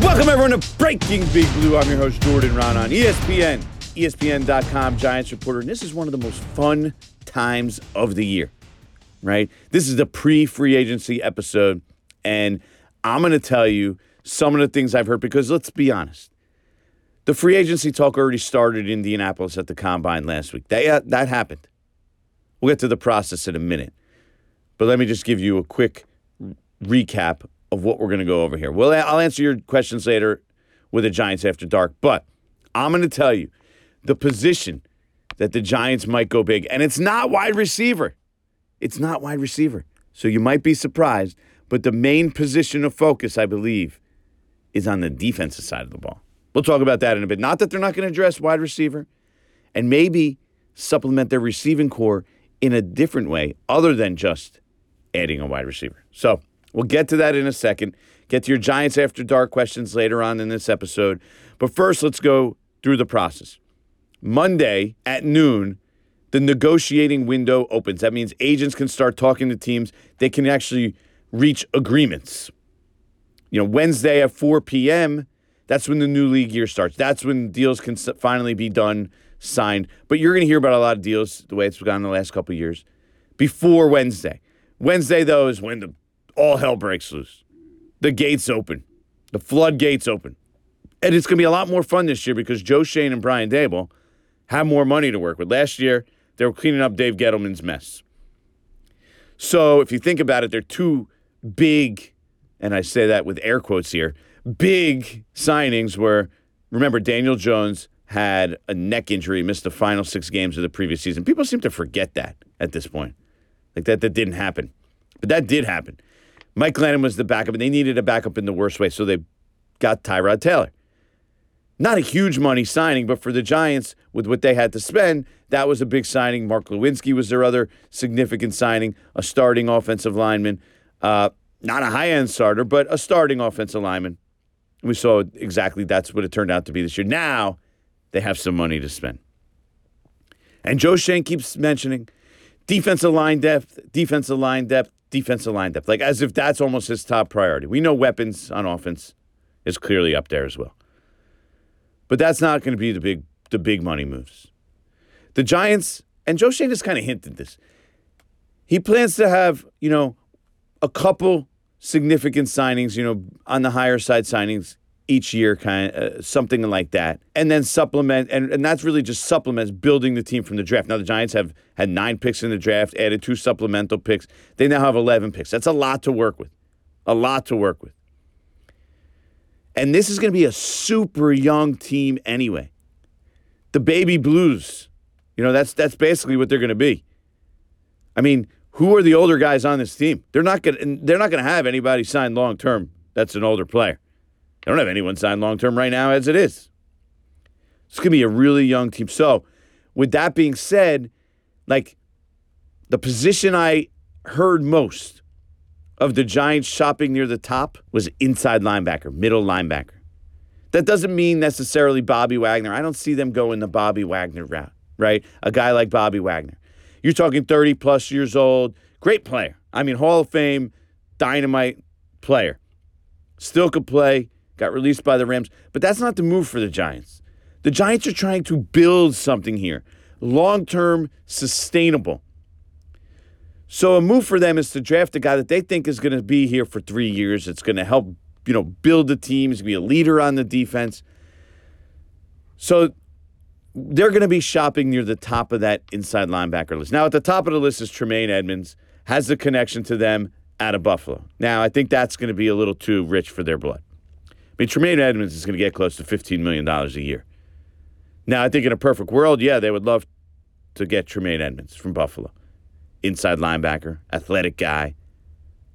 Welcome everyone to Breaking Big Blue. I'm your host Jordan Raanan ESPN, ESPN.com, Giants reporter, and this is one of the most fun times of the year. Right? This is the pre-free agency episode, and I'm going to tell you some of the things I've heard because let's be honest, the free agency talk already started in Indianapolis at the combine last week. That uh, that happened. We'll get to the process in a minute, but let me just give you a quick recap of what we're going to go over here. Well, I'll answer your questions later with the Giants after dark, but I'm going to tell you the position that the Giants might go big, and it's not wide receiver. It's not wide receiver. So you might be surprised, but the main position of focus, I believe, is on the defensive side of the ball. We'll talk about that in a bit. Not that they're not going to address wide receiver and maybe supplement their receiving corps in a different way other than just adding a wide receiver. So, We'll get to that in a second. Get to your Giants After Dark questions later on in this episode. But first, let's go through the process. Monday at noon, the negotiating window opens. That means agents can start talking to teams. They can actually reach agreements. You know, Wednesday at 4 p.m., that's when the new league year starts. That's when deals can finally be done, signed. But you're going to hear about a lot of deals the way it's gone in the last couple years before Wednesday. Wednesday, though, is when the all hell breaks loose. The gates open, the floodgates open. And it's going to be a lot more fun this year because Joe Schoen and Brian Daboll have more money to work with. Last year, they were cleaning up Dave Gettleman's mess. So if you think about it, they're two big, and I say that with air quotes here, big signings where, remember, Daniel Jones had a neck injury, missed the final six games of the previous season. People seem to forget that at this point. Like that, that didn't happen. But that did happen. Mike Glennon was the backup, and they needed a backup in the worst way, so they got Tyrod Taylor. Not a huge money signing, but for the Giants, with what they had to spend, that was a big signing. Mark Glowinski was their other significant signing, a starting offensive lineman. Uh, not a high end starter, but a starting offensive lineman. We saw exactly that's what it turned out to be this year. Now they have some money to spend. And Joe Schoen keeps mentioning defensive line depth, defensive line depth, defensive line depth, like as if that's almost his top priority. We know weapons on offense is clearly up there as well. But that's not going to be the big the big money moves. The Giants and Joe Schoen has kind of hinted this. He plans to have, you know, a couple significant signings, you know, on the higher side signings each year, kind of uh, something like that, and then supplement, and, and that's really just supplements building the team from the draft. Now the Giants have had nine picks in the draft, added two supplemental picks. They now have eleven picks. That's a lot to work with, a lot to work with. And this is going to be a super young team anyway. The baby blues, you know, that's that's basically what they're going to be. I mean, who are the older guys on this team? They're not going they're not going to have anybody signed long term that's an older player. They don't have anyone signed long term right now as it is. It's going to be a really young team. So, with that being said, like the position I heard most of the Giants shopping near the top was inside linebacker, middle linebacker. That doesn't mean necessarily Bobby Wagner. I don't see them going the Bobby Wagner route, right? A guy like Bobby Wagner. You're talking 30 plus years old, great player. I mean, Hall of Fame, dynamite player. Still could play, got released by the Rams, but that's not the move for the Giants. The Giants are trying to build something here, long term, sustainable. So a move for them is to draft a guy that they think is going to be here for three years. It's going to help, you know, build the team. He's going to be a leader on the defense. So they're going to be shopping near the top of that inside linebacker list. Now, at the top of the list is Tremaine Edmunds, has the connection to them out of Buffalo. Now, I think that's going to be a little too rich for their blood. I mean, Tremaine Edmunds is going to get close to $15 million a year. Now, I think in a perfect world, yeah, they would love to get Tremaine Edmunds from Buffalo. Inside linebacker, athletic guy,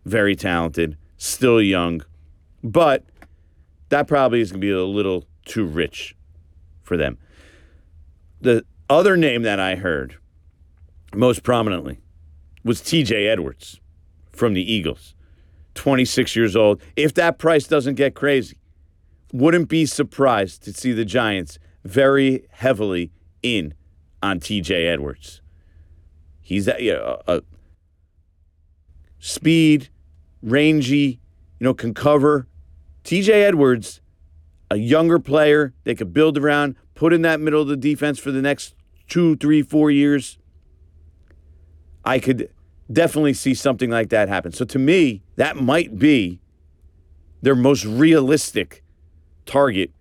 very talented, still young, but that probably is going to be a little too rich for them. The other name that I heard most prominently was TJ Edwards from the Eagles, 26 years old. If that price doesn't get crazy, wouldn't be surprised to see the Giants very heavily in on TJ Edwards. He's a, you know, a speed, rangy, you know, can cover. TJ Edwards, a younger player they could build around, put in that middle of the defense for the next two, three, four years. I could definitely see something like that happen. So to me, that might be their most realistic target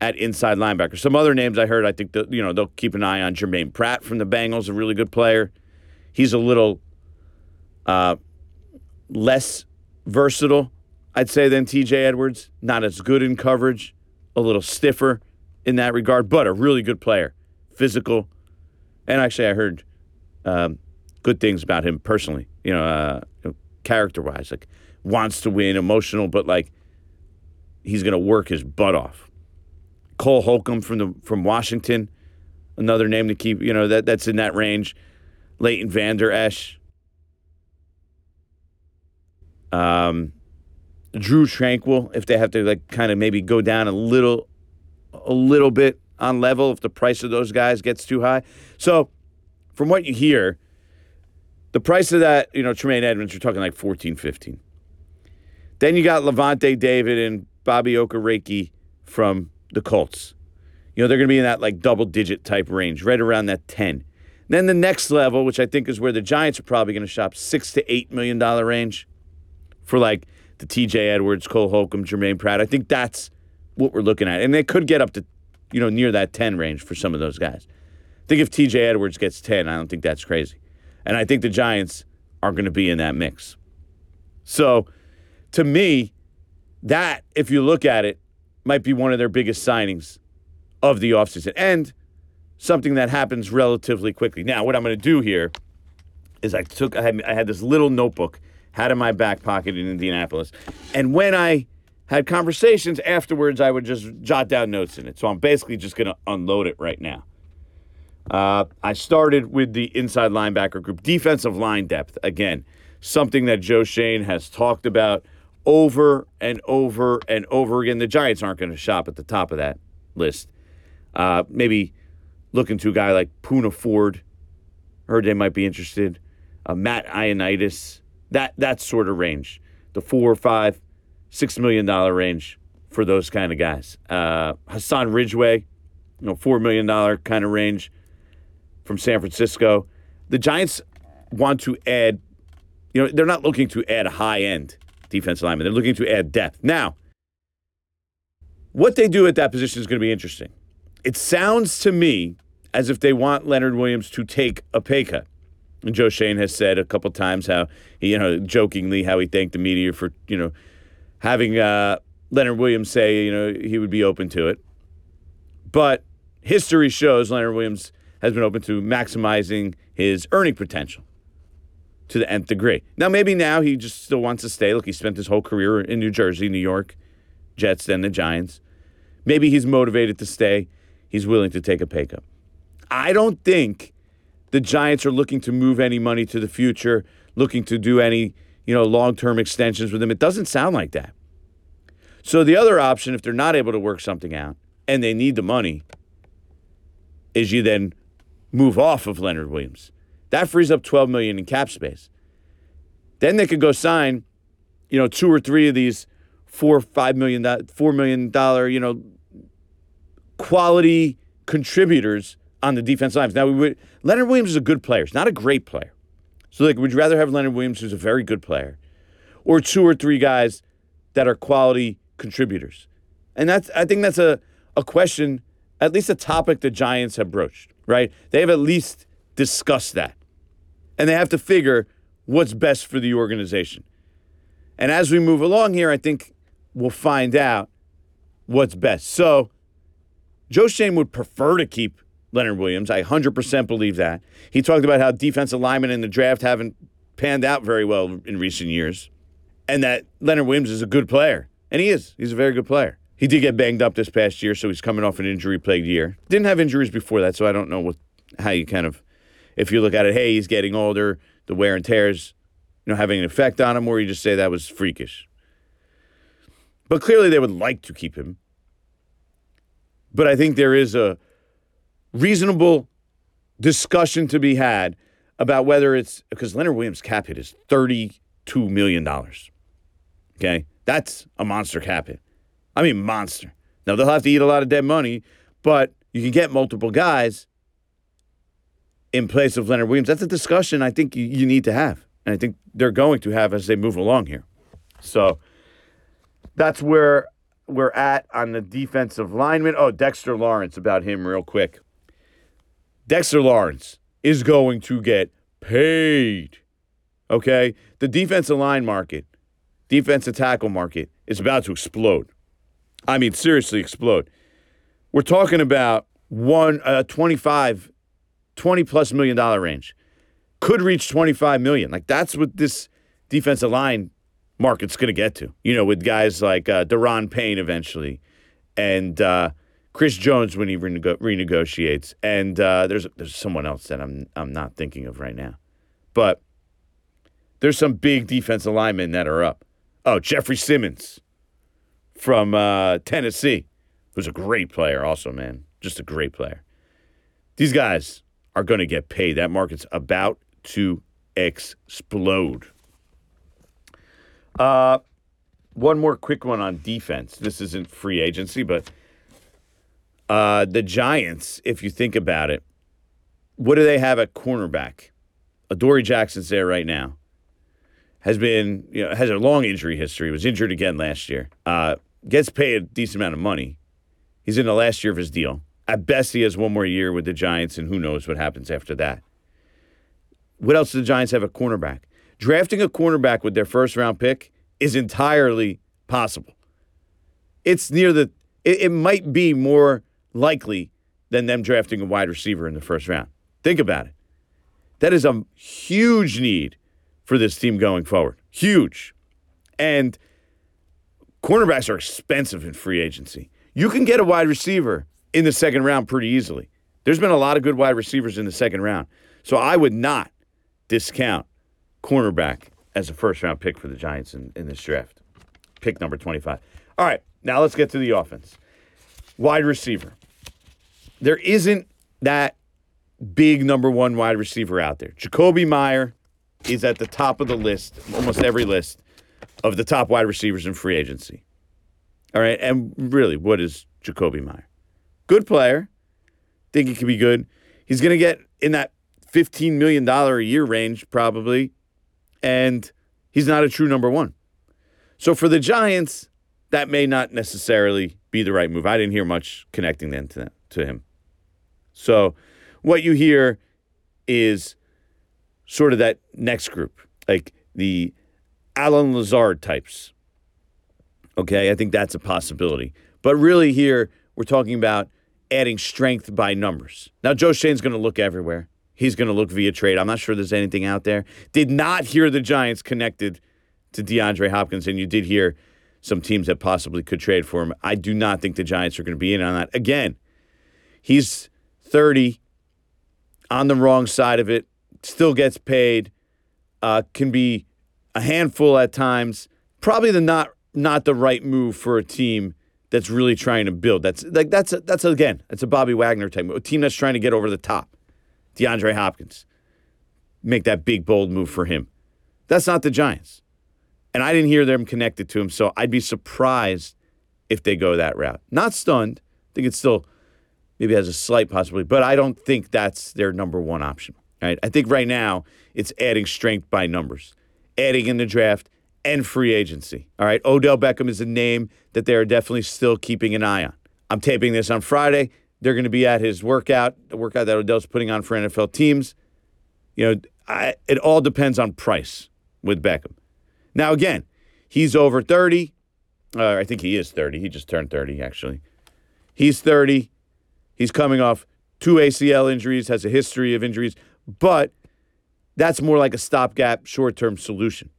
at inside linebacker. Some other names I heard, I think that you know they'll keep an eye on Jermaine Pratt from the Bengals, a really good player. He's a little uh, less versatile, I'd say, than T.J. Edwards. Not as good in coverage, a little stiffer in that regard, but a really good player, physical, and actually I heard um, good things about him personally. You know, uh, character wise, like wants to win, emotional, but like he's going to work his butt off. Cole Holcomb from the from Washington, another name to keep. You know that that's in that range. Leighton Vander Esch. Um, Drue Tranquill, if they have to like kind of maybe go down a little, a little bit on level if the price of those guys gets too high. So, from what you hear, the price of that, you know, Tremaine Edmunds, you're talking like 14, 15. Then you got Lavonte David and Bobby Okereke from the Colts. You know, they're going to be in that like double digit type range, right around that 10. Then the next level, which I think is where the Giants are probably going to shop, six to eight million dollar range for like the TJ Edwards, Cole Holcomb, Jermaine Pratt. I think that's what we're looking at. And they could get up to, you know, near that 10 range for some of those guys. I think if TJ Edwards gets 10, I don't think that's crazy. And I think the Giants are going to be in that mix. So to me, that, if you look at it, might be one of their biggest signings of the offseason and something that happens relatively quickly. Now, what I'm going to do here is I took I had, I had this little notebook had in my back pocket in Indianapolis, and when I had conversations afterwards, I would just jot down notes in it. So I'm basically just going to unload it right now. Uh, I started with the inside linebacker group, defensive line depth. Again, something that Joe Schoen has talked about over and over and over again. The Giants aren't going to shop at the top of that list. Uh, maybe looking to a guy like Poona Ford. Heard they might be interested. Uh, Matt Ioannidis. That that sort of range. The four, five, six million dollar range for those kind of guys. Uh, Hassan Ridgeway, you know, four million dollar kind of range from San Francisco. The Giants want to add. You know, they're not looking to add a high end defensive lineman. They're looking to add depth. Now, what they do at that position is going to be interesting. It sounds to me as if they want Leonard Williams to take a pay cut. And Joe Schoen has said a couple times how he, you know, jokingly how he thanked the media for, you know, having uh, Leonard Williams say, you know, he would be open to it. But history shows Leonard Williams has been open to maximizing his earning potential to the nth degree. Now, maybe now he just still wants to stay. Look, he spent his whole career in New Jersey, New York, Jets, then the Giants. Maybe he's motivated to stay. He's willing to take a pay cut. I don't think the Giants are looking to move any money to the future, looking to do any, you know, long-term extensions with him. It doesn't sound like that. So the other option, if they're not able to work something out and they need the money, is you then move off of Leonard Williams. That frees up 12 million in cap space. Then they could go sign, you know, two or three of these four, five million, four million dollar, you know, quality contributors on the defense lines. Now, we would, Leonard Williams is a good player. He's not a great player. So, like, would you rather have Leonard Williams, who's a very good player, or two or three guys that are quality contributors? And that's, I think that's a, a question, at least a topic the Giants have broached, right? They have at least discussed that. And they have to figure what's best for the organization. And as we move along here, I think we'll find out what's best. So, Joe Schoen would prefer to keep Leonard Williams. I 100% believe that. He talked about how defensive linemen in the draft haven't panned out very well in recent years. and that Leonard Williams is a good player. And he is. He's a very good player. He did get banged up this past year, so he's coming off an injury plagued year. Didn't have injuries before that, so I don't know what how you kind of if you look at it, hey, he's getting older, the wear and tears, you know, having an effect on him, or you just say that was freakish. But clearly they would like to keep him. But I think there is a reasonable discussion to be had about whether it's because Leonard Williams' cap hit is $32 million. Okay? That's a monster cap hit. I mean, monster. Now, they'll have to eat a lot of dead money, but you can get multiple guys in place of Leonard Williams. That's a discussion I think you, you need to have. And I think they're going to have as they move along here. So that's where we're at on the defensive lineman. Oh, Dexter Lawrence, about him real quick. Dexter Lawrence is going to get paid. Okay? The defensive line market, defensive tackle market is about to explode. I mean, seriously explode. We're talking about one uh, 25 20 plus million dollar range. Could reach 25 million. Like that's what this defensive line market's going to get to. You know, with guys like uh, Da'Ron Payne eventually, and uh, Chris Jones when he renego- renegotiates, and uh, there's there's someone else that I'm I'm not thinking of right now, but there's some big defensive linemen that are up. Oh, Jeffery Simmons from uh, Tennessee, who's a great player, also man, just a great player. These guys are going to get paid. That market's about to explode. Uh, one more quick one on defense. This isn't free agency, but uh, the Giants, if you think about it, what do they have at cornerback? Adoree Jackson's there right now. Has been, you know, has a long injury history. Was injured again last year. Uh, gets paid a decent amount of money. He's in the last year of his deal. At best, he has one more year with the Giants, and who knows what happens after that. What else do the Giants have a cornerback? Drafting a cornerback with their first round pick is entirely possible. It's near the, it, it might be more likely than them drafting a wide receiver in the first round. Think about it. That is a huge need for this team going forward. Huge. And cornerbacks are expensive in free agency. You can get a wide receiver in the second round pretty easily. There's been a lot of good wide receivers in the second round. So I would not discount cornerback as a first round pick for the Giants in, in this draft. Pick number 25. All right, now let's get to the offense. Wide receiver. There isn't that big number one wide receiver out there. Jakobi Meyer is at the top of the list, almost every list, of the top wide receivers in free agency. All right, and really, what is Jakobi Meyer? Good player. Think he could be good. He's going to get in that $15 million a year range, probably. And he's not a true number one. So for the Giants, that may not necessarily be the right move. I didn't hear much connecting then to, that, to him. So what you hear is sort of that next group, like the Allen Lazard types. Okay, I think that's a possibility. But really, here we're talking about adding strength by numbers. Now, Joe Schoen's going to look everywhere. He's going to look via trade. I'm not sure there's anything out there. Did not hear the Giants connected to DeAndre Hopkins, and you did hear some teams that possibly could trade for him. I do not think the Giants are going to be in on that. Again, he's 30, on the wrong side of it, still gets paid, uh, can be a handful at times. Probably the not not the right move for a team that's really trying to build. That's like that's a, that's again, it's a Bobby Wagner type a team that's trying to get over the top. DeAndre Hopkins, make that big bold move for him. That's not the Giants, and I didn't hear them connected to him, so I'd be surprised if they go that route. Not stunned. I think it's still maybe has a slight possibility, but I don't think that's their number one option. Right? I think right now it's adding strength by numbers, adding in the draft and free agency. All right. Odell Beckham is a name that they are definitely still keeping an eye on. I'm taping this on Friday. They're going to be at his workout, the workout that Odell's putting on for NFL teams. You know, I, it all depends on price with Beckham. Now, again, he's over 30. Uh, I think he is 30. He just turned 30, actually. He's 30. He's coming off two ACL injuries, has a history of injuries, but that's more like a stopgap, short term solution.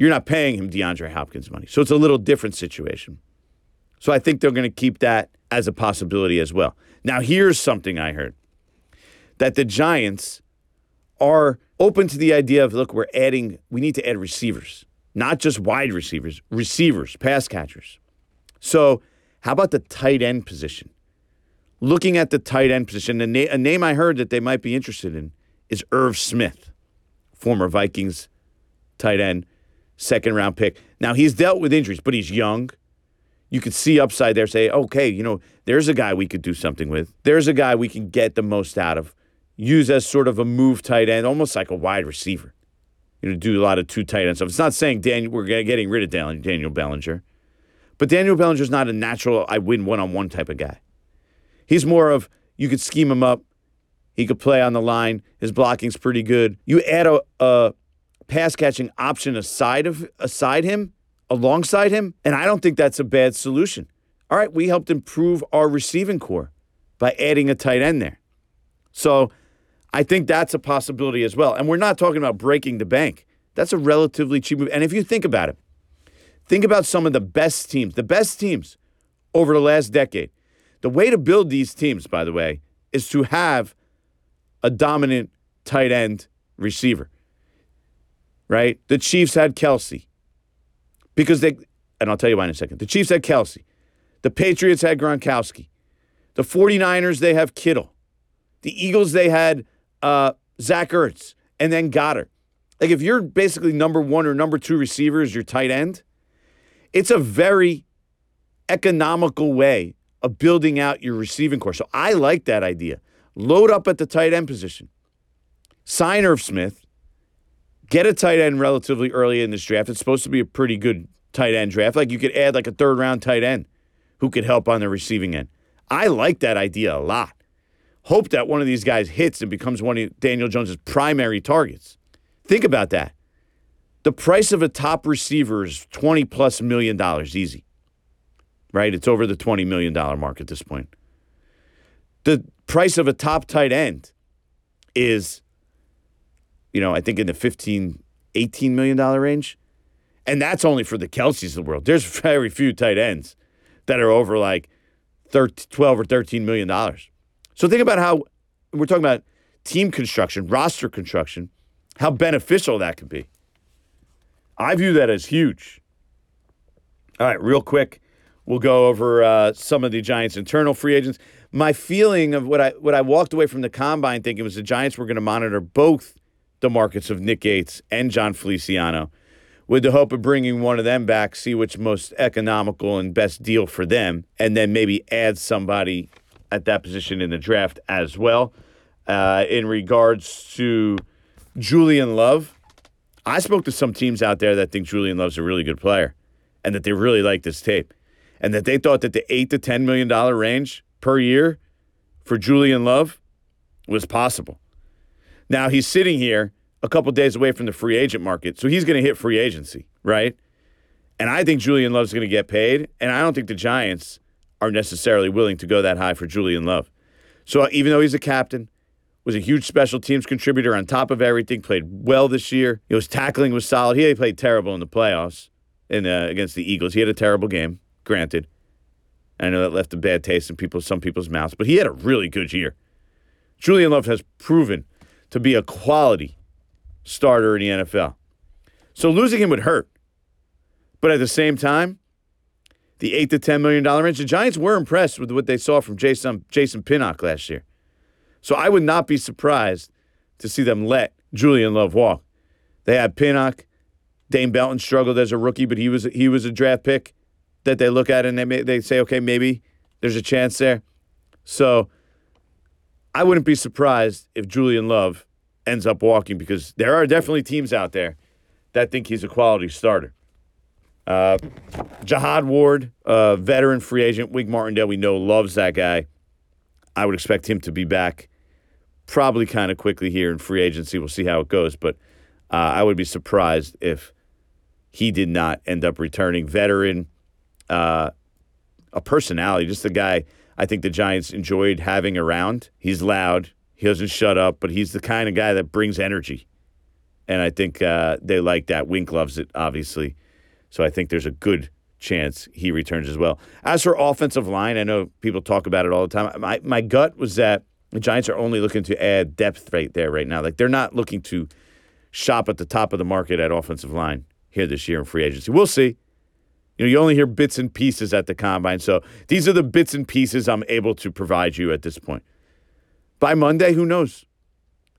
You're not paying him DeAndre Hopkins money. So it's a little different situation. So I think they're going to keep that as a possibility as well. Now, here's something I heard that the Giants are open to the idea of look, we're adding, we need to add receivers, not just wide receivers, receivers, pass catchers. So, how about the tight end position? Looking at the tight end position, a, na- a name I heard that they might be interested in is Irv Smith, former Vikings tight end, second round pick. Now, he's dealt with injuries, but he's young. You could see upside there, say, okay, you know, there's a guy we could do something with. There's a guy we can get the most out of use as sort of a move tight end, almost like a wide receiver. You know, do a lot of two tight end stuff. It's not saying Daniel we're getting rid of Daniel Bellinger, but Daniel Bellinger's not a natural I win one on one type of guy. He's more of you could scheme him up. He could play on the line. His blocking's pretty good. You add a, a pass catching option aside of aside him, alongside him, and I don't think that's a bad solution. All right, we helped improve our receiving corps by adding a tight end there. So I think that's a possibility as well. And we're not talking about breaking the bank. That's a relatively cheap move. And if you think about it, think about some of the best teams, the best teams over the last decade. The way to build these teams, by the way, is to have a dominant tight end receiver. Right? The Chiefs had Kelce because they, and I'll tell you why in a second. The Chiefs had Kelce. The Patriots had Gronkowski. The 49ers, they have Kittle. The Eagles, they had uh, Zach Ertz, and then Goedert. Like if you're basically number one or number two receiver as your tight end, it's a very economical way of building out your receiving corps. So I like that idea. Load up at the tight end position. Sign Irv Smith. Get a tight end relatively early in this draft. It's supposed to be a pretty good tight end draft. Like you could add like a third round tight end who could help on the receiving end. I like that idea a lot hope that one of these guys hits and becomes one of Daniel Jones's primary targets. Think about that. The price of a top receiver is 20 plus million dollars easy. Right? It's over the 20 million dollar mark at this point. The price of a top tight end is you know, I think in the 15 18 million dollar range. And that's only for the Kelces of the world. There's very few tight ends that are over like 13, 12 or 13 million dollars. So think about how we're talking about team construction, roster construction, how beneficial that could be. I view that as huge. All right, real quick, we'll go over uh, some of the Giants' internal free agents. My feeling of what I what I walked away from the combine thinking was the Giants were going to monitor both the markets of Nick Gates and Jon Feliciano, with the hope of bringing one of them back, see which most economical and best deal for them, and then maybe add somebody at that position in the draft as well. Uh, in regards to Julian Love, I spoke to some teams out there that think Julian Love's a really good player and that they really like this tape and that they thought that the eight to $10 million range per year for Julian Love was possible. Now he's sitting here a couple days away from the free agent market, so he's going to hit free agency, right? And I think Julian Love's going to get paid, and I don't think the Giants are necessarily willing to go that high for Julian Love. So even though he's a captain, was a huge special teams contributor on top of everything, played well this year. His tackling was solid. He played terrible in the playoffs in uh, against the Eagles. He had a terrible game, granted. I know that left a bad taste in people, some people's mouths, but he had a really good year. Julian Love has proven to be a quality starter in the NFL. So losing him would hurt. But at the same time, the eight to ten million dollar range. The Giants were impressed with what they saw from Jason Jason Pinnock last year, so I would not be surprised to see them let Julian Love walk. They had Pinnock. Dane Belton struggled as a rookie, but he was he was a draft pick that they look at and they may, they say, okay, maybe there's a chance there. So I wouldn't be surprised if Julian Love ends up walking because there are definitely teams out there that think he's a quality starter. Uh, Jihad Ward, uh, veteran free agent, Wink Martindale, we know loves that guy. I would expect him to be back probably kind of quickly here in free agency. We'll see how it goes, but uh, I would be surprised if he did not end up returning. Veteran, uh, a personality, just a guy I think the Giants enjoyed having around. He's loud, he doesn't shut up, but he's the kind of guy that brings energy and I think uh, they like that. Wink loves it, obviously. So I think there's a good chance he returns as well. As for offensive line, I know people talk about it all the time. My my gut was that the Giants are only looking to add depth right there right now. Like they're not looking to shop at the top of the market at offensive line here this year in free agency. We'll see. You know, you only hear bits and pieces at the combine. So these are the bits and pieces I'm able to provide you at this point. By Monday, who knows?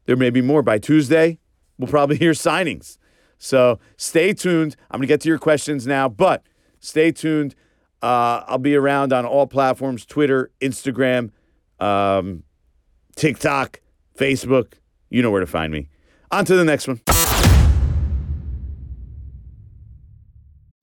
There may be more. By Tuesday, we'll probably hear signings. So stay tuned. I'm going to get to your questions now, but stay tuned. Uh, I'll be around on all platforms Twitter, Instagram, um, TikTok, Facebook. You know where to find me. On to the next one.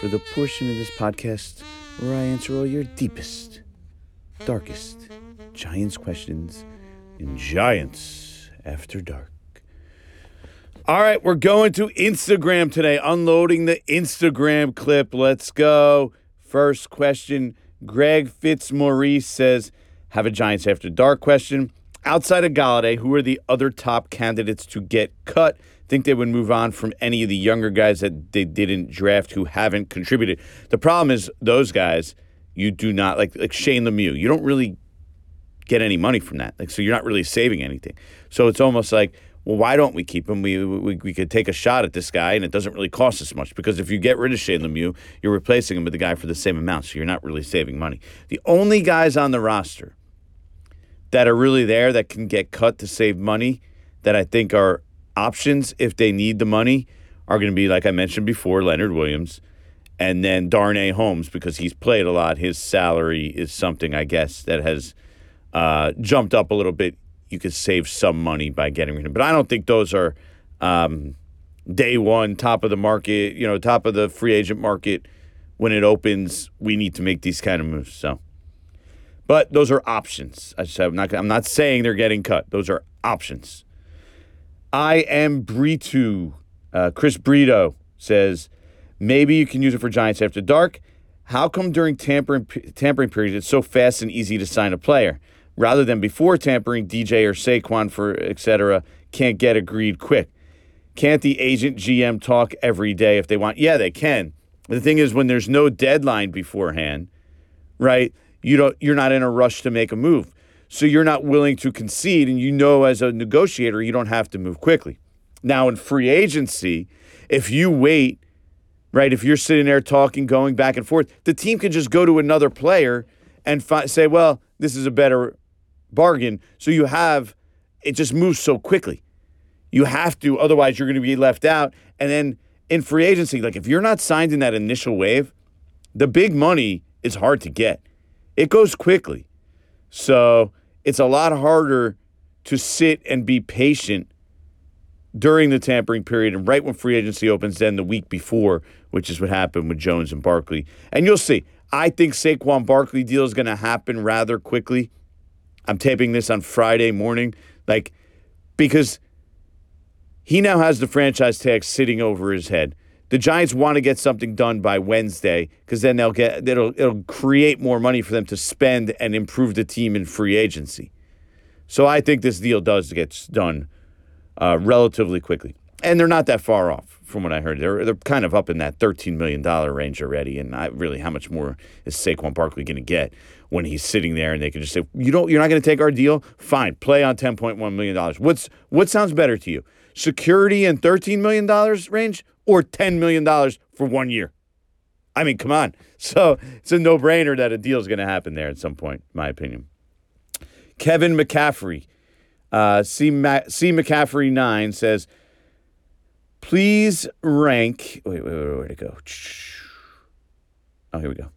for the portion of this podcast where I answer all your deepest, darkest Giants questions in Giants After Dark. All right, we're going to Instagram today, unloading the Instagram clip. Let's go. First question Greg Fitzmaurice says, Have a Giants After Dark question. Outside of Golladay, who are the other top candidates to get cut? Think they would move on from any of the younger guys that they didn't draft who haven't contributed. The problem is those guys, you do not like like Shane Lemieux. You don't really get any money from that. Like so, you're not really saving anything. So it's almost like, well, why don't we keep him? We, we we could take a shot at this guy, and it doesn't really cost us much because if you get rid of Shane Lemieux, you're replacing him with the guy for the same amount. So you're not really saving money. The only guys on the roster that are really there that can get cut to save money that I think are options if they need the money are going to be, like I mentioned before, Leonard Williams and then Darnay Holmes because he's played a lot. His salary is something, I guess, that has uh, jumped up a little bit. You could save some money by getting rid of him. But I don't think those are um, day one, top of the market, you know, top of the free agent market. When it opens, we need to make these kind of moves. So, but those are options. I said I'm not. I'm not saying they're getting cut. Those are options. I am Britu. Uh, Chris Brito says maybe you can use it for Giants after dark. How come during tampering tampering period it's so fast and easy to sign a player, rather than before tampering, DJ or Saquon for etc. can't get agreed quick? Can't the agent GM talk every day if they want? Yeah, they can. The thing is, when there's no deadline beforehand, right? You don't. You're not in a rush to make a move. So you're not willing to concede, and you know as a negotiator, you don't have to move quickly. Now, in free agency, if you wait, right, if you're sitting there talking, going back and forth, the team can just go to another player and fi- say, well, this is a better bargain. So you have, it just moves so quickly. You have to, otherwise, you're going to be left out. And then in free agency, like if you're not signed in that initial wave, the big money is hard to get. It goes quickly. So it's a lot harder to sit and be patient during the tampering period and right when free agency opens than the week before, which is what happened with Jones and Barkley. And you'll see. I think Saquon Barkley deal is going to happen rather quickly. I'm taping this on Friday morning, like because he now has the franchise tag sitting over his head. The Giants want to get something done by Wednesday because then they'll get it'll it'll create more money for them to spend and improve the team in free agency. So I think this deal does get done uh, relatively quickly. And they're not that far off from what I heard. They're, they're kind of up in that $13 million range already. And I really, how much more is Saquon Barkley going to get when he's sitting there and they can just say, you don't, you're not going to take our deal? Fine, play on $10.1 million. What's, what sounds better to you? Security and $13 million range or $10 million for one year? I mean, come on. So it's a no brainer that a deal is going to happen there at some point, in my opinion. Kevin McCaffrey, uh, C, Ma- C. McCaffrey 9 says, please rank. Wait, wait, wait, where'd it go? Oh, here we go.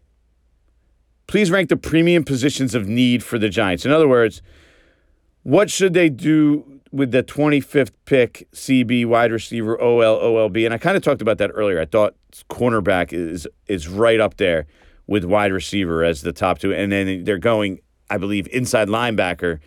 Please rank the premium positions of need for the Giants. In other words, what should they do with the 25th pick, CB, wide receiver, OL, OLB? And I kind of talked about that earlier. I thought cornerback is is right up there with wide receiver as the top two. And then they're going, I believe, inside linebacker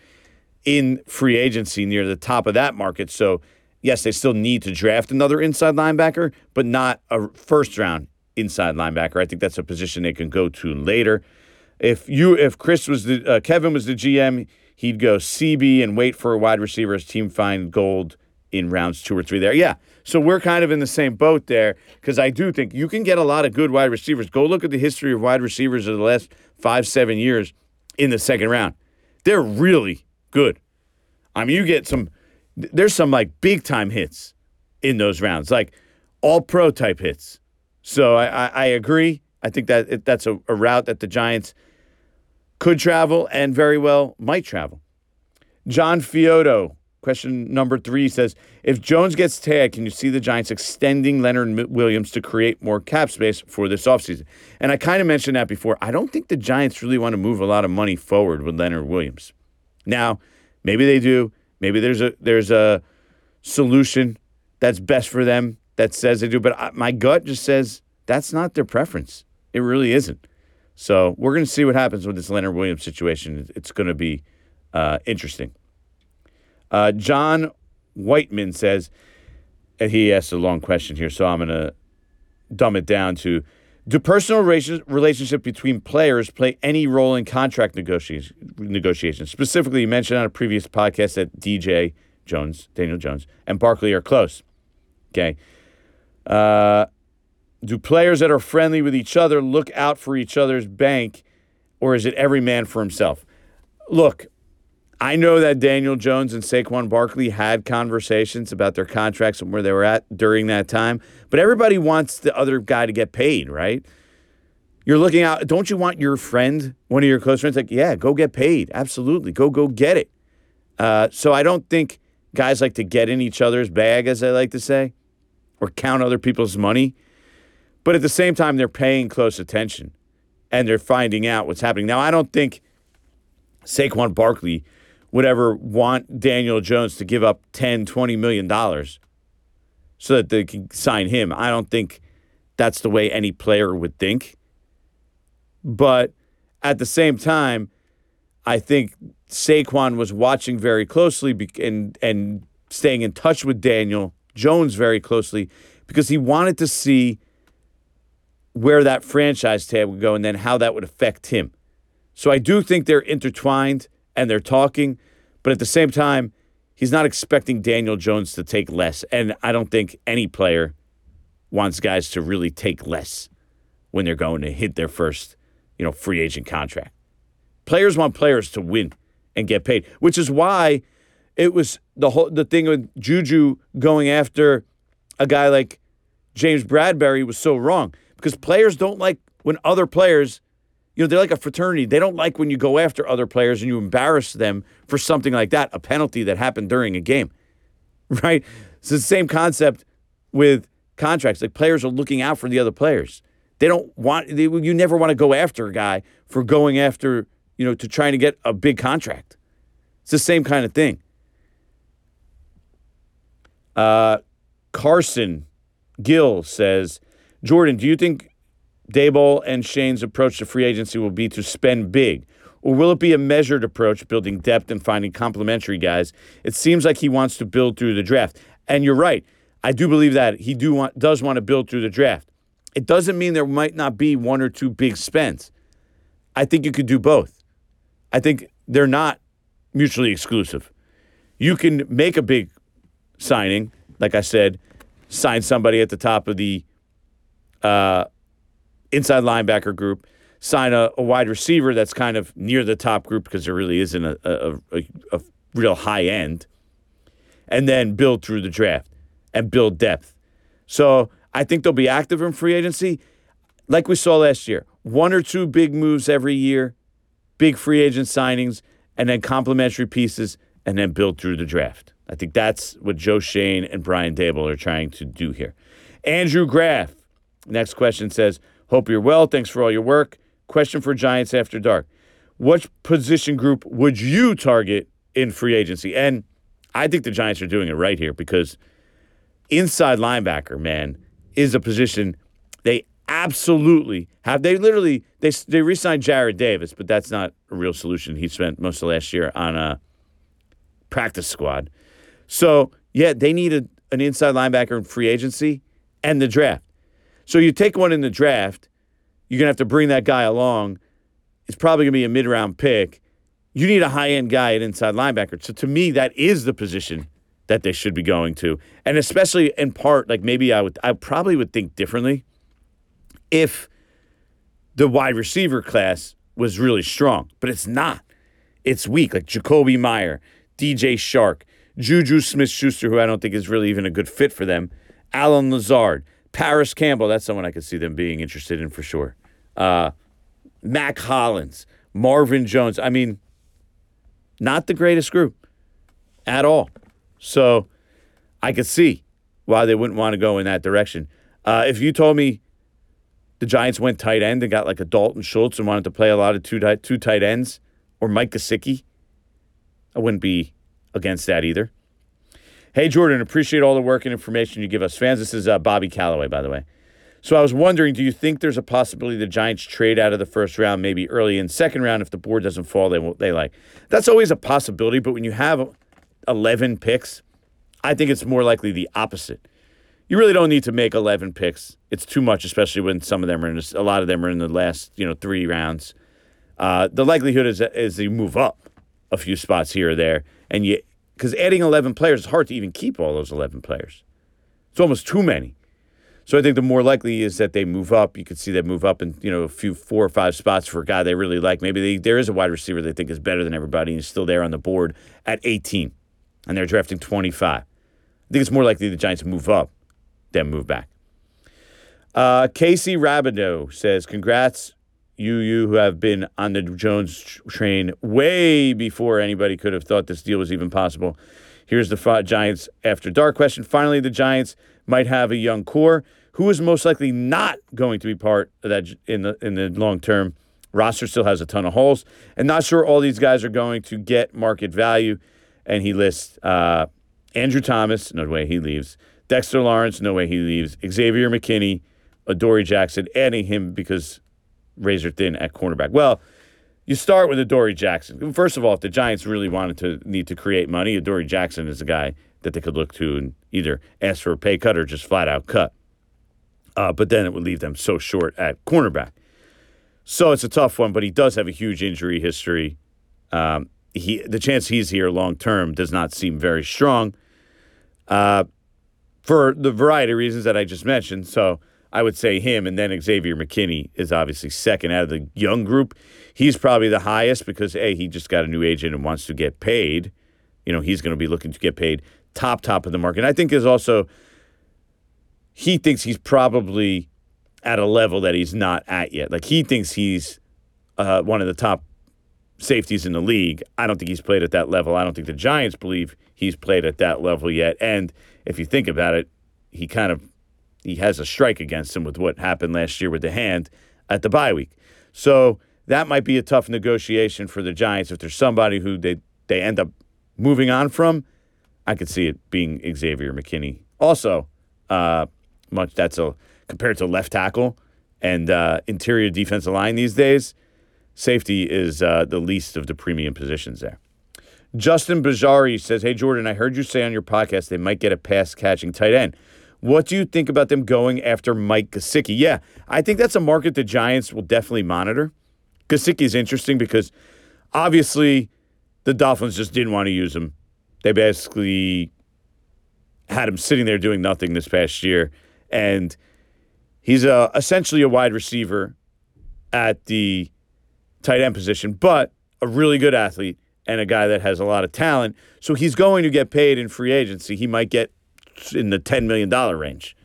in free agency near the top of that market. So, yes, they still need to draft another inside linebacker, but not a first round inside linebacker. I think that's a position they can go to later. If you, if Chris was the uh, Kevin was the GM, he'd go CB and wait for a wide receiver as team find gold in rounds two or three there. Yeah. So we're kind of in the same boat there because I do think you can get a lot of good wide receivers. Go look at the history of wide receivers of the last five, seven years in the second round. They're really good. I mean, you get some, there's some like big time hits in those rounds, like all pro type hits. So I, I, I agree. I think that that's a, a route that the Giants could travel and very well might travel. John Fioto, question number three says If Jones gets tagged, can you see the Giants extending Leonard Williams to create more cap space for this offseason? And I kind of mentioned that before. I don't think the Giants really want to move a lot of money forward with Leonard Williams. Now, maybe they do. Maybe there's a there's a solution that's best for them that says they do. But my gut just says that's not their preference. It really isn't. So we're going to see what happens with this Leonard Williams situation. It's going to be uh, interesting. Uh, John Whiteman says, and he asked a long question here, so I'm going to dumb it down to do personal relationship between players play any role in contract negotiations? Specifically, you mentioned on a previous podcast that DJ Jones, Daniel Jones, and Barkley are close. Okay. Uh, do players that are friendly with each other look out for each other's bank, or is it every man for himself? Look, I know that Daniel Jones and Saquon Barkley had conversations about their contracts and where they were at during that time, but everybody wants the other guy to get paid, right? You're looking out. Don't you want your friend, one of your close friends, like, yeah, go get paid. Absolutely. Go, go get it. Uh, so I don't think guys like to get in each other's bag, as I like to say, or count other people's money. But at the same time, they're paying close attention and they're finding out what's happening. Now, I don't think Saquon Barkley would ever want Daniel Jones to give up 10, 20 million dollars so that they can sign him. I don't think that's the way any player would think. But at the same time, I think Saquon was watching very closely and and staying in touch with Daniel Jones very closely because he wanted to see where that franchise tag would go and then how that would affect him. So I do think they're intertwined and they're talking, but at the same time, he's not expecting Daniel Jones to take less. And I don't think any player wants guys to really take less when they're going to hit their first, you know, free agent contract. Players want players to win and get paid, which is why it was the whole the thing with Juju going after a guy like James Bradberry was so wrong because players don't like when other players, you know, they're like a fraternity. They don't like when you go after other players and you embarrass them for something like that, a penalty that happened during a game, right? It's the same concept with contracts. Like players are looking out for the other players. They don't want, they, you never want to go after a guy for going after, you know, to trying to get a big contract. It's the same kind of thing. Uh, Carson Gill says, Jordan, do you think Daboll and Schoen's approach to free agency will be to spend big? Or will it be a measured approach, building depth and finding complementary guys? It seems like he wants to build through the draft. And you're right. I do believe that he do want, does want to build through the draft. It doesn't mean there might not be one or two big spends. I think you could do both. I think they're not mutually exclusive. You can make a big signing, like I said, sign somebody at the top of the uh, inside linebacker group, sign a, a, wide receiver that's kind of near the top group because there really isn't a, a, a, real high end, and then build through the draft and build depth. So I think they'll be active in free agency, like we saw last year. One or two big moves every year, big free agent signings, and then complementary pieces, and then build through the draft. I think that's what Joe Schoen and Brian Daboll are trying to do here. Andrew Graff, next question says, Hope you're well. Thanks for all your work. Question for Giants After Dark. What position group would you target in free agency? And I think the Giants are doing it right here because inside linebacker, man, is a position they absolutely have. They literally they they re-signed Jarrad Davis, but that's not a real solution. He spent most of last year on a practice squad. So yeah, they need a, an inside linebacker in free agency and the draft. So you take one in the draft, you're gonna have to bring that guy along. It's probably gonna be a mid-round pick. You need a high-end guy at inside linebacker. So to me, that is the position that they should be going to. And especially in part, like maybe I would I probably would think differently if the wide receiver class was really strong, but it's not. It's weak, like Jakobi Meyer, DJ Chark, Juju Smith Schuster, who I don't think is really even a good fit for them, Allen Lazard, Parris Campbell, that's someone I could see them being interested in for sure. Uh, Mack Hollins, Marvin Jones. I mean, not the greatest group at all. So I could see why they wouldn't want to go in that direction. Uh, if you told me the Giants went tight end and got like a Dalton Schultz and wanted to play a lot of two tight, two tight ends or Mike Gesicki, I wouldn't be against that either. Hey, Jordan, appreciate all the work and information you give us fans. This is uh, Bobby Calloway, by the way. So I was wondering, do you think there's a possibility the Giants trade out of the first round, maybe early in second round, if the board doesn't fall? They they like that's always a possibility. But when you have 11 picks, I think it's more likely the opposite. You really don't need to make 11 picks. It's too much, especially when some of them are in a lot of them are in the last you know three rounds. Uh, the likelihood is is you move up a few spots here or there, and you because adding 11 players is hard to even keep all those 11 players. It's almost too many. So I think the more likely is that they move up. You could see them move up in you know a few four or five spots for a guy they really like. Maybe they, there is a wide receiver they think is better than everybody and he's still there on the board at 18 and they're drafting 25. I think it's more likely the Giants move up than move back. Uh, Casey Rabideau says, Congrats, you, you who have been on the Jones train way before anybody could have thought this deal was even possible. Here's the Giants after dark question. Finally, the Giants might have a young core. Who is most likely not going to be part of that in the in the long term? Roster still has a ton of holes, and not sure all these guys are going to get market value and he lists uh, Andrew Thomas, no way he leaves. Dexter Lawrence, no way he leaves. Xavier McKinney, Adoree Jackson, adding him because razor thin at cornerback. Well, you start with Adoree Jackson. First of all, if the Giants really wanted to need to create money, Adoree Jackson is a guy that they could look to and either ask for a pay cut or just flat out cut. Uh, but then it would leave them so short at cornerback. So it's a tough one, but he does have a huge injury history. Um, he the chance he's here long term does not seem very strong. Uh, for the variety of reasons that I just mentioned. So I would say him, and then Xavier McKinney is obviously second out of the young group. He's probably the highest because a he just got a new agent and wants to get paid. You know he's going to be looking to get paid top top of the market. I think is also he thinks he's probably at a level that he's not at yet. Like he thinks he's uh, one of the top safeties in the league. I don't think he's played at that level. I don't think the Giants believe he's played at that level yet. And if you think about it, he kind of he has a strike against him with what happened last year with the hand at the bye week. So that might be a tough negotiation for the Giants if there's somebody who they they end up moving on from. I could see it being Xavier McKinney. Also, uh, much that's a compared to left tackle and uh, interior defensive line these days safety is uh, the least of the premium positions there. Justin Bajari says, Hey, Jordan, I heard you say on your podcast they might get a pass catching tight end. What do you think about them going after Mike Gesicki? Yeah, I think that's a market the Giants will definitely monitor. Gesicki is interesting because obviously the Dolphins just didn't want to use him. They basically had him sitting there doing nothing this past year, and he's a, essentially a wide receiver at the tight end position, but a really good athlete and a guy that has a lot of talent. So he's going to get paid in free agency. He might get in the $10 million range.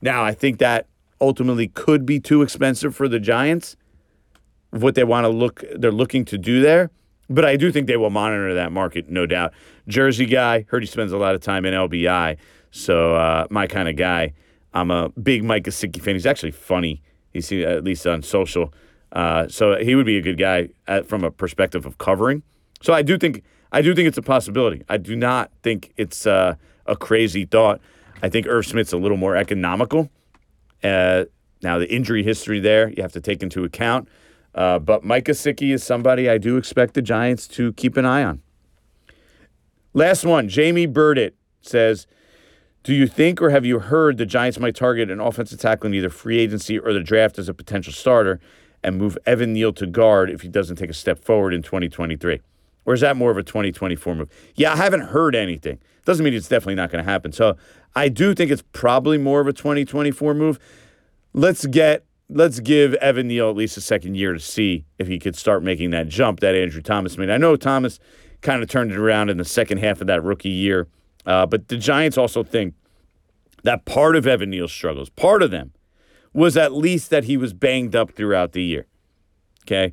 Now, I think that ultimately could be too expensive for the Giants. What they want to look, they're looking to do there. But I do think they will monitor that market, no doubt. Jersey guy, heard he spends a lot of time in LBI. So uh, my kind of guy. I'm a big Mike Gesicki fan. He's actually funny. He's at least on social. Uh, so he would be a good guy at, from a perspective of covering. So I do think I do think it's a possibility. I do not think it's uh, a crazy thought. I think Irv Smith's a little more economical. Uh, now the injury history there you have to take into account. Uh, but Mike Gesicki is somebody I do expect the Giants to keep an eye on. Last one, Jamie Burdett says, "Do you think or have you heard the Giants might target an offensive tackle in either free agency or the draft as a potential starter and move Evan Neal to guard if he doesn't take a step forward in 2023?" Or is that more of a 2024 move? Yeah, I haven't heard anything. Doesn't mean it's definitely not going to happen. So I do think it's probably more of a 2024 move. Let's get let's give Evan Neal at least a second year to see if he could start making that jump that Andrew Thomas made. I know Thomas kind of turned it around in the second half of that rookie year, uh, but the Giants also think that part of Evan Neal's struggles, part of them, was at least that he was banged up throughout the year. Okay,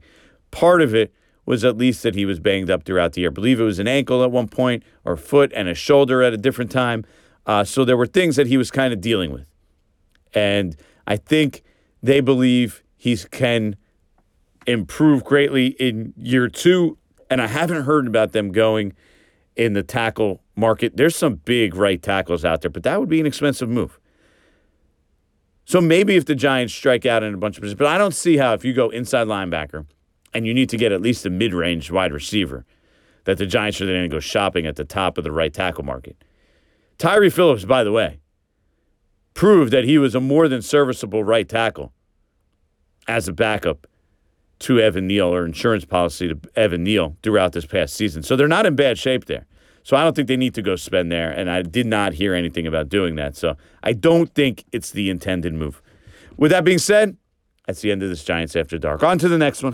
part of it was at least that he was banged up throughout the year. I believe it was an ankle at one point, or foot and a shoulder at a different time. Uh, so there were things that he was kind of dealing with. And I think they believe he can improve greatly in year two. And I haven't heard about them going in the tackle market. There's some big right tackles out there, but that would be an expensive move. So maybe if the Giants strike out in a bunch of positions, but I don't see how if you go inside linebacker and you need to get at least a mid range wide receiver, that the Giants are then going to go shopping at the top of the right tackle market. Tyre Phillips, by the way, proved that he was a more than serviceable right tackle as a backup to Evan Neal or insurance policy to Evan Neal throughout this past season. So they're not in bad shape there. So I don't think they need to go spend there. And I did not hear anything about doing that. So I don't think it's the intended move. With that being said, that's the end of this Giants After Dark. On to the next one.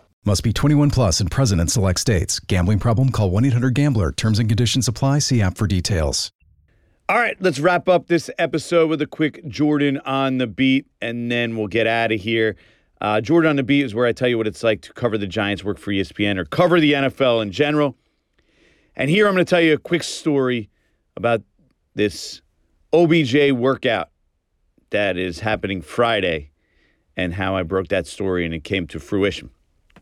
Must be 21 plus and present in select states. Gambling problem? Call 1 800 GAMBLER. Terms and conditions apply. See app for details. All right, let's wrap up this episode with a quick Jordan on the beat, and then we'll get out of here. Uh, Jordan on the beat is where I tell you what it's like to cover the Giants, work for ESPN, or cover the NFL in general. And here I'm going to tell you a quick story about this OBJ workout that is happening Friday and how I broke that story and it came to fruition.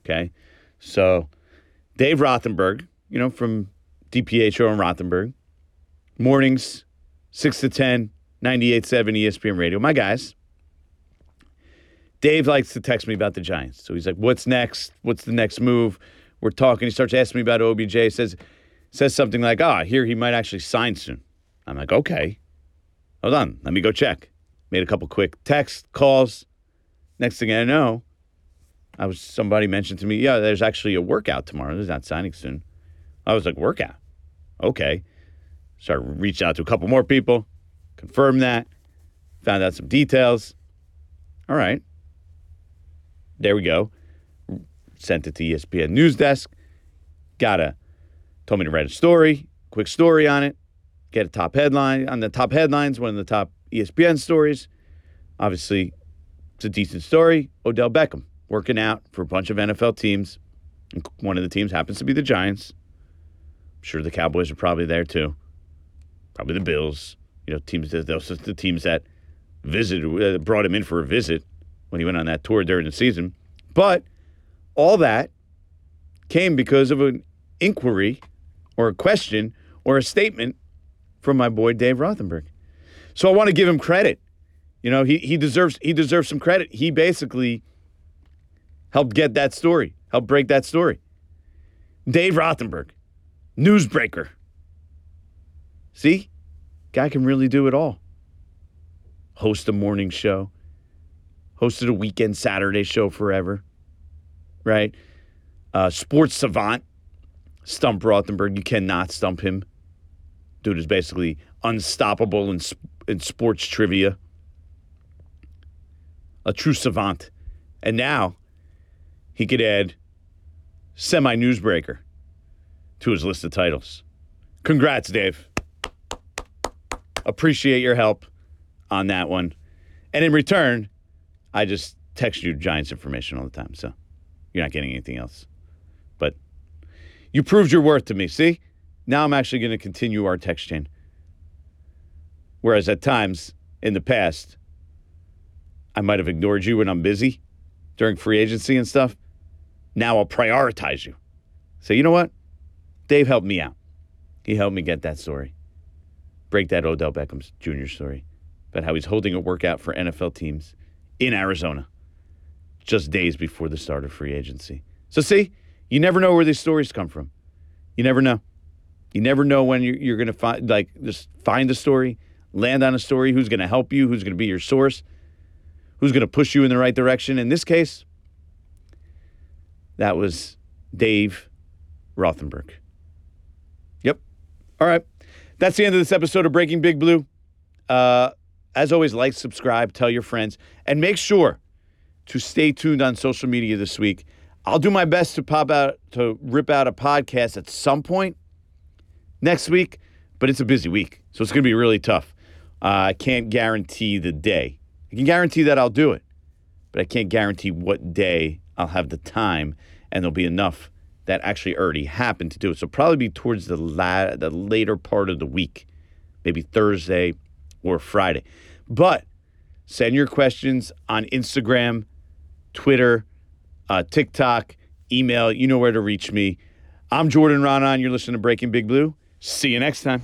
Okay. So Dave Rothenberg, you know, from DiPietro and Rothenberg, mornings, 6 to 10, 98.7 ESPN radio. My guys. Dave likes to text me about the Giants. So he's like, what's next? What's the next move? We're talking. He starts asking me about OBJ. Says says something like, ah, here he might actually sign soon. I'm like, okay. Hold on. Let me go check. Made a couple quick text calls. Next thing I know, I was somebody mentioned to me, yeah, there's actually a workout tomorrow. There's not signing soon. I was like, workout. Okay. Started reaching out to a couple more people, confirmed that, found out some details. All right. There we go. Sent it to ESPN News Desk. Got a told me to write a story, quick story on it. Get a top headline on the top headlines, one of the top ESPN stories. Obviously, it's a decent story. Odell Beckham working out for a bunch of NFL teams. One of the teams happens to be the Giants. I'm sure the Cowboys are probably there too. Probably the Bills. You know, teams that those are the teams that visited, uh, brought him in for a visit when he went on that tour during the season. But all that came because of an inquiry or a question or a statement from my boy Dave Rothenberg. So I want to give him credit. You know, he he deserves he deserves some credit. He basically helped get that story, helped break that story. Dave Rothenberg, newsbreaker. See? Guy can really do it all. Host a morning show, hosted a weekend Saturday show forever, right? Uh, sports savant, stump Rothenberg. You cannot stump him. Dude is basically unstoppable in, in sports trivia. A true savant. And now he could add semi newsbreaker to his list of titles. Congrats, Dave. Appreciate your help on that one. And in return, I just text you Giants information all the time. So you're not getting anything else. But you proved your worth to me. See? Now I'm actually going to continue our text chain. Whereas at times in the past, I might have ignored you when I'm busy during free agency and stuff. Now I'll prioritize you. So, you know what? Dave helped me out. He helped me get that story. Break that Odell Beckham Jr. story about how he's holding a workout for NFL teams in Arizona just days before the start of free agency. So, see, you never know where these stories come from. You never know. You never know when you're, you're going to find, like, just find a story, land on a story, who's going to help you, who's going to be your source, who's going to push you in the right direction. In this case, that was Dave Rothenberg. Yep. All right. That's the end of this episode of Breaking Big Blue. Uh, as always, like, subscribe, tell your friends, and make sure to stay tuned on social media this week. I'll do my best to pop out, to rip out a podcast at some point next week, but it's a busy week. So it's going to be really tough. Uh, I can't guarantee the day. I can guarantee that I'll do it, but I can't guarantee what day I'll have the time and there'll be enough that actually already happened to do it. So probably be towards the la- the later part of the week, maybe Thursday or Friday. But send your questions on Instagram, Twitter, uh, TikTok, email. You know where to reach me. I'm Jordan Raanan. You're listening to Breaking Big Blue. See you next time.